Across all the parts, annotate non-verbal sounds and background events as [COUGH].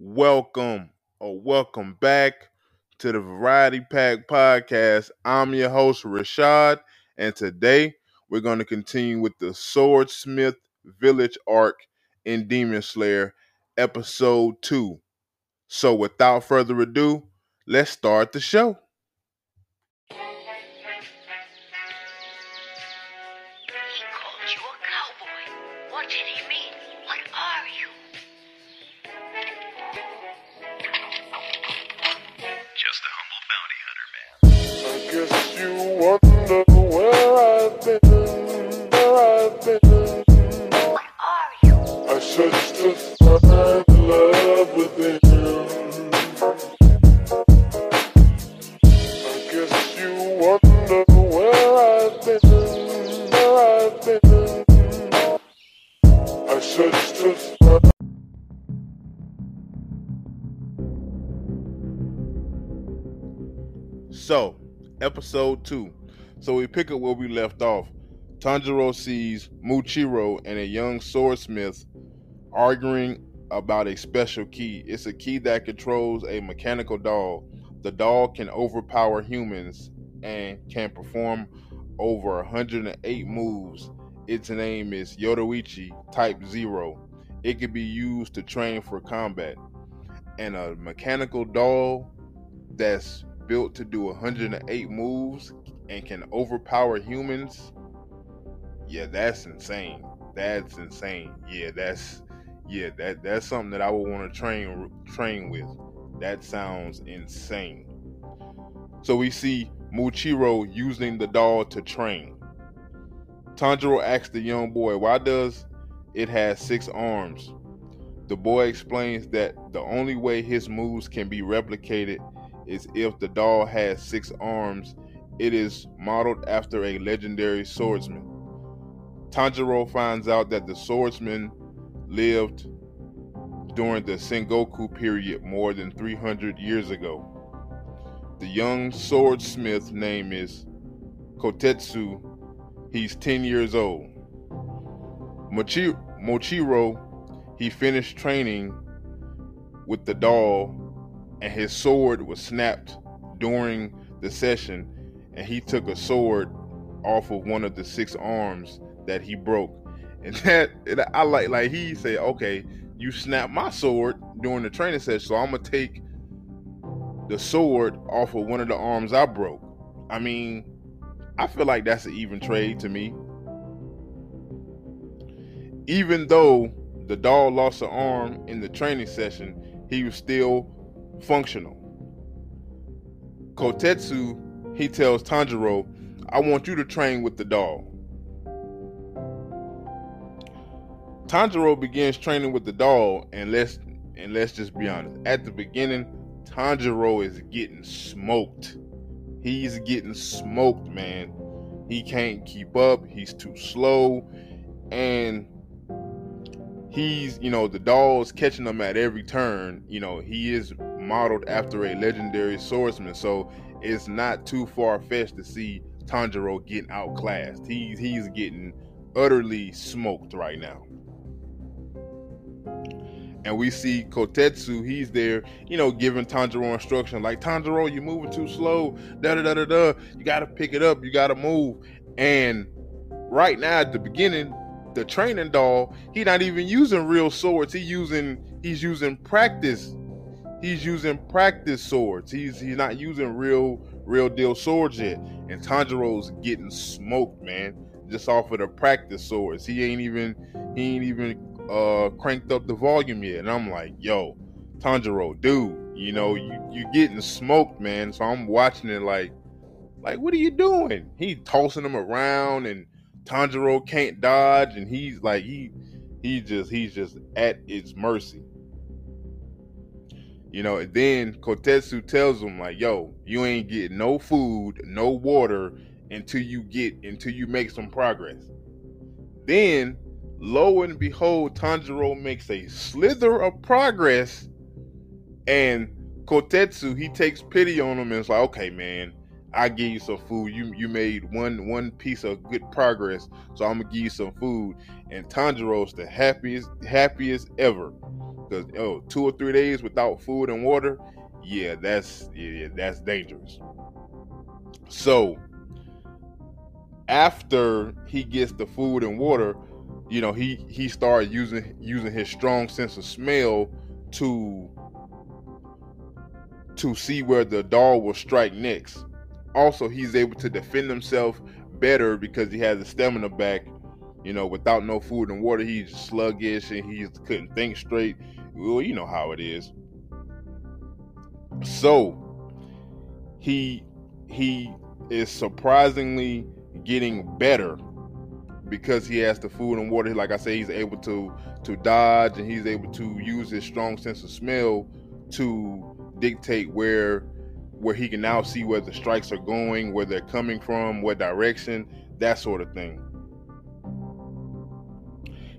welcome or welcome back to the Variety Pack Podcast. I'm your host, Rashad, and today we're going to continue with the Swordsmith Village arc in Demon Slayer, episode 2. So, without further ado, let's start the show. Did he mean? What are you? Episode two. So we pick up where we left off. Tanjiro sees Muichiro and a young swordsmith arguing about a special key. It's a key that controls a mechanical doll. The doll can overpower humans and can perform over 108 moves. Its name is Yoriichi Type Zero. It can be used to train for combat. And a mechanical doll that's built to do 108 moves and can overpower humans. Yeah, that's insane. That's insane. Yeah, that's yeah, that that's something that I would want to train train with. That sounds insane. So we see Muichiro using the doll to train. Tanjiro asks the young boy, "Why does it have six arms?" The boy explains that the only way his moves can be replicated is if the doll has six arms. It is modeled after a legendary swordsman. Tanjiro finds out that the swordsman lived during the Sengoku period more than 300 years ago. The young swordsmith name is Kotetsu. He's 10 years old. Mochi- Mochiro, he finished training with the doll and his sword was snapped during the session and he took a sword off of one of the six arms that he broke. And [LAUGHS] that and i like like he said okay you snapped my sword during the training session so i'm gonna take the sword off of one of the arms i broke. I mean i feel like that's an even trade to me. Even though the doll lost an arm in the training session he was still functional. Kotetsu, he tells Tanjiro, I want you to train with the doll. Tanjiro begins training with the doll, and let's and let's just be honest. At the beginning, Tanjiro is getting smoked. He's getting smoked, man. He can't keep up. He's too slow, and he's you know the doll's catching him at every turn. You know he is modeled after a legendary swordsman, so it's not too far fetched to see Tanjiro getting outclassed. He's he's getting utterly smoked right now. And we see Kotetsu, he's there, you know, giving Tanjiro instruction like Tanjiro, you're moving too slow, da da da da da. You gotta pick it up, you gotta move. And right now at the beginning, the training doll, he not even using real swords. He using he's using practice he's using practice swords. He's he's not using real real deal swords yet. And Tanjiro's getting smoked, man, just off of the practice swords. He ain't even he ain't even uh cranked up the volume yet. And I'm like, yo, Tanjiro, dude, you know, you you getting smoked, man. So I'm watching it like like what are you doing? He tossing them around and Tanjiro can't dodge and he's like he he just he's just at its mercy. You know, and then Kotetsu tells him like, "Yo, you ain't getting no food, no water until you get until you make some progress." Then, lo and behold, Tanjiro makes a slither of progress, and Kotetsu he takes pity on him and is like, "Okay, man, I give you some food. You you made one one piece of good progress, so I'm gonna give you some food." And Tanjiro's the happiest happiest ever because oh, two or three days without food and water, yeah, that's yeah, that's dangerous. So after he gets the food and water, you know, he he started using using his strong sense of smell to to see where the dog will strike next. Also, he's able to defend himself better because he has the stamina back. You know, without no food and water, he's sluggish and he couldn't think straight. Well, you know how it is. So he he is surprisingly getting better because he has the food and water. Like I say, he's able to to dodge and he's able to use his strong sense of smell to dictate where where he can now see where the strikes are going, where they're coming from, what direction, that sort of thing.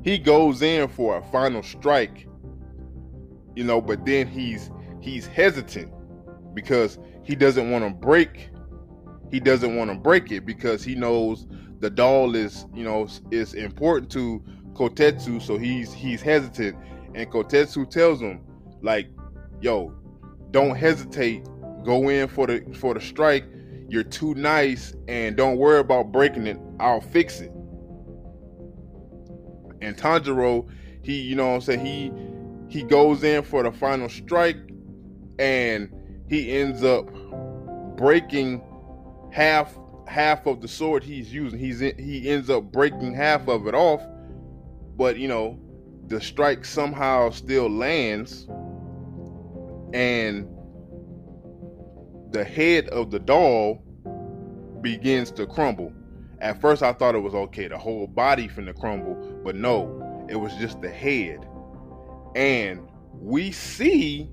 He goes in for a final strike, you know, but then he's he's hesitant because he doesn't want to break he doesn't want to break it because he knows the doll is you know is important to Kotetsu, so he's he's hesitant, and Kotetsu tells him like, "Yo, don't hesitate, go in for the for the strike. You're too nice, and don't worry about breaking it. I'll fix it." And Tanjiro, he you know I'm saying he he goes in for the final strike, and he ends up breaking half half of the sword he's using. He's in, he ends up breaking half of it off, but you know, the strike somehow still lands, and the head of the doll begins to crumble. At first, I thought it was okay, the whole body finna crumble, but no, it was just the head, and we see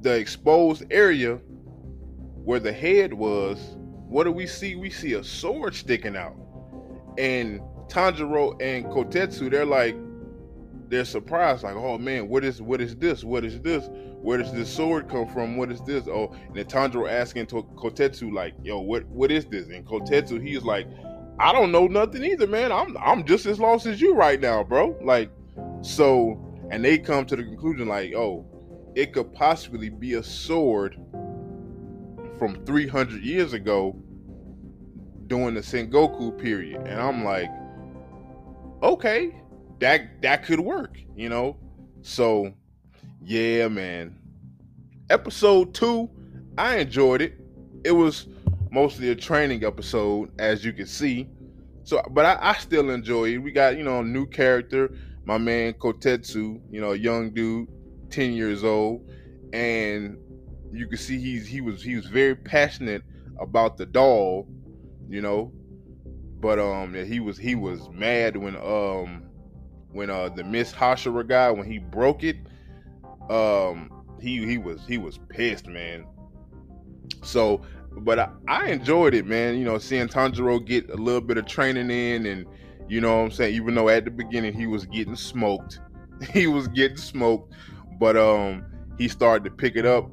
the exposed area where the head was, what do we see? We see a sword sticking out. And Tanjiro and Kotetsu, they're like, they're surprised, like, oh man, what is what is this? What is this? Where does this sword come from? What is this? Oh, and Tanjiro asking to Kotetsu, like, yo, what what is this? And Kotetsu, he's like, I don't know nothing either, man. I'm I'm just as lost as you right now, bro. Like, so, and they come to the conclusion, like, oh, it could possibly be a sword from 300 years ago during the Sengoku period. And I'm like, okay, that that could work, you know? So, yeah, man. Episode 2, I enjoyed it. It was mostly a training episode as you can see. So, but I, I still enjoy it. We got, you know, a new character, my man Kotetsu, you know, a young dude, 10 years old, and you can see he's he was he was very passionate about the doll, you know. But um he was he was mad when um when uh the Mist Hashira guy when he broke it, um he he was he was pissed, man. So but I, I enjoyed it, man. You know, seeing Tanjiro get a little bit of training in and you know what I'm saying, even though at the beginning he was getting smoked. [LAUGHS] he was getting smoked, but um he started to pick it up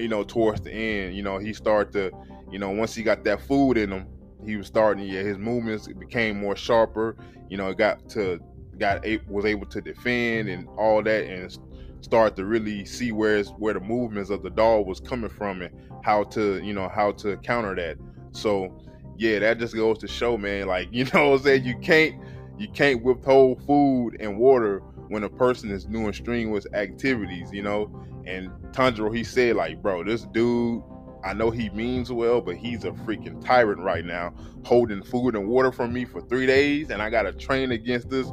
you know, towards the end, you know, he started to, you know, once he got that food in him, he was starting, yeah, his movements became more sharper. You know, it got to got was able to defend and all that, and start to really see where's where the movements of the dog was coming from and how to, you know, how to counter that. So, yeah, that just goes to show, man. Like, [LAUGHS] you know, what I'm saying you can't you can't withhold food and water when a person is doing strenuous activities. You know, and Tanjiro, he said, like, bro, this dude, I know he means well, but he's a freaking tyrant right now, holding food and water from me for three days, and I gotta train against this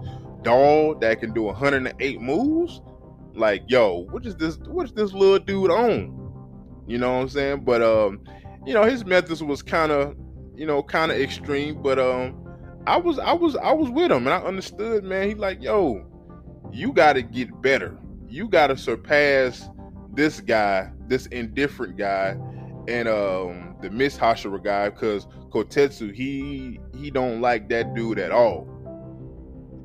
dog that can do 108 moves. Like, yo, what is this? What is this little dude on? You know what I'm saying? But um, you know, his methods was kind of, you know, kind of extreme. But um, I was, I was, I was with him, and I understood, man. He like, yo, you got to get better. You got to surpass this guy, this indifferent guy, and um the Mist Hashira guy, because Kotetsu, he he don't like that dude at all.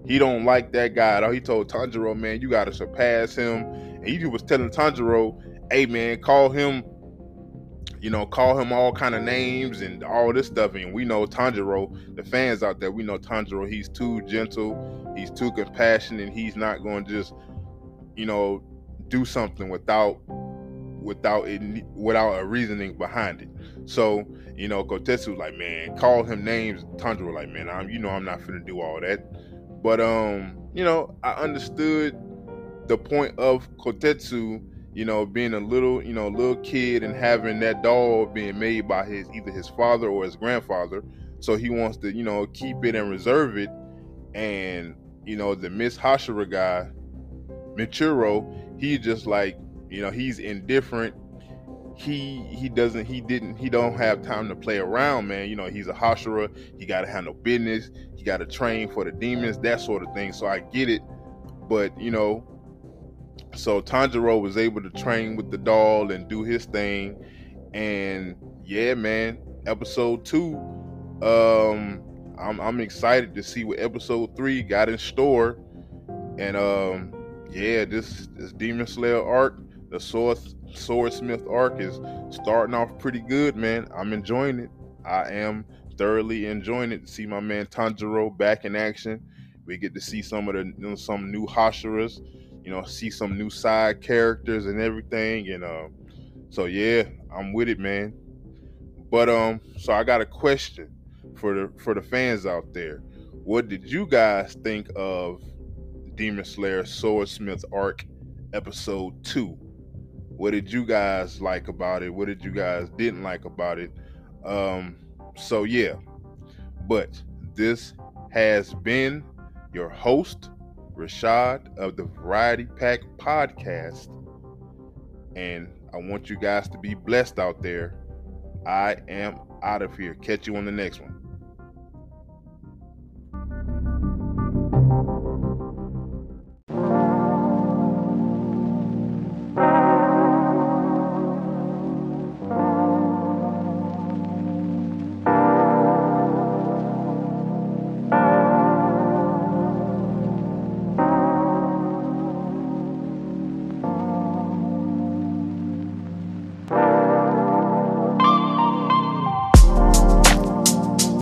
He don't like that guy at all. He told Tanjiro, man, you gotta surpass him. And he was telling Tanjiro, hey man, call him, you know, call him all kind of names and all this stuff. And we know Tanjiro, the fans out there, we know Tanjiro, he's too gentle, he's too compassionate, and he's not to just, you know, do something without without it without a reasoning behind it. So, you know, Kotetsu like, man, call him names. Tanjiro like, man, I'm you know I'm not finna do all that. But um, you know, I understood the point of Kotetsu, you know, being a little, you know, little kid and having that doll being made by his either his father or his grandfather. So he wants to, you know, keep it and reserve it. And, you know, the Mist Hashira guy, Michiro, he just like, you know, he's indifferent. He he doesn't he didn't he don't have time to play around, man. You know, he's a Hashira. He got to handle business. He got to train for the demons, that sort of thing. So I get it, but you know, so Tanjiro was able to train with the doll and do his thing, and yeah, man, episode two. Um, I'm I'm excited to see what episode three got in store, and um, yeah, this this Demon Slayer arc, the Sword Swordsmith arc is starting off pretty good, man. I'm enjoying it. I am thoroughly enjoying it to see my man Tanjiro back in action. We get to see some of the you know, some new Hashiras, you know, see some new side characters and everything. And um, so yeah, I'm with it, man. But um, so I got a question for the for the fans out there. What did you guys think of Demon Slayer Swordsmith arc episode two? What did you guys like about it? What did you guys didn't like about it? Um, so yeah, but this has been your host, Rashad of the Variety Pack Podcast. And I want you guys to be blessed out there. I am out of here. Catch you on the next one.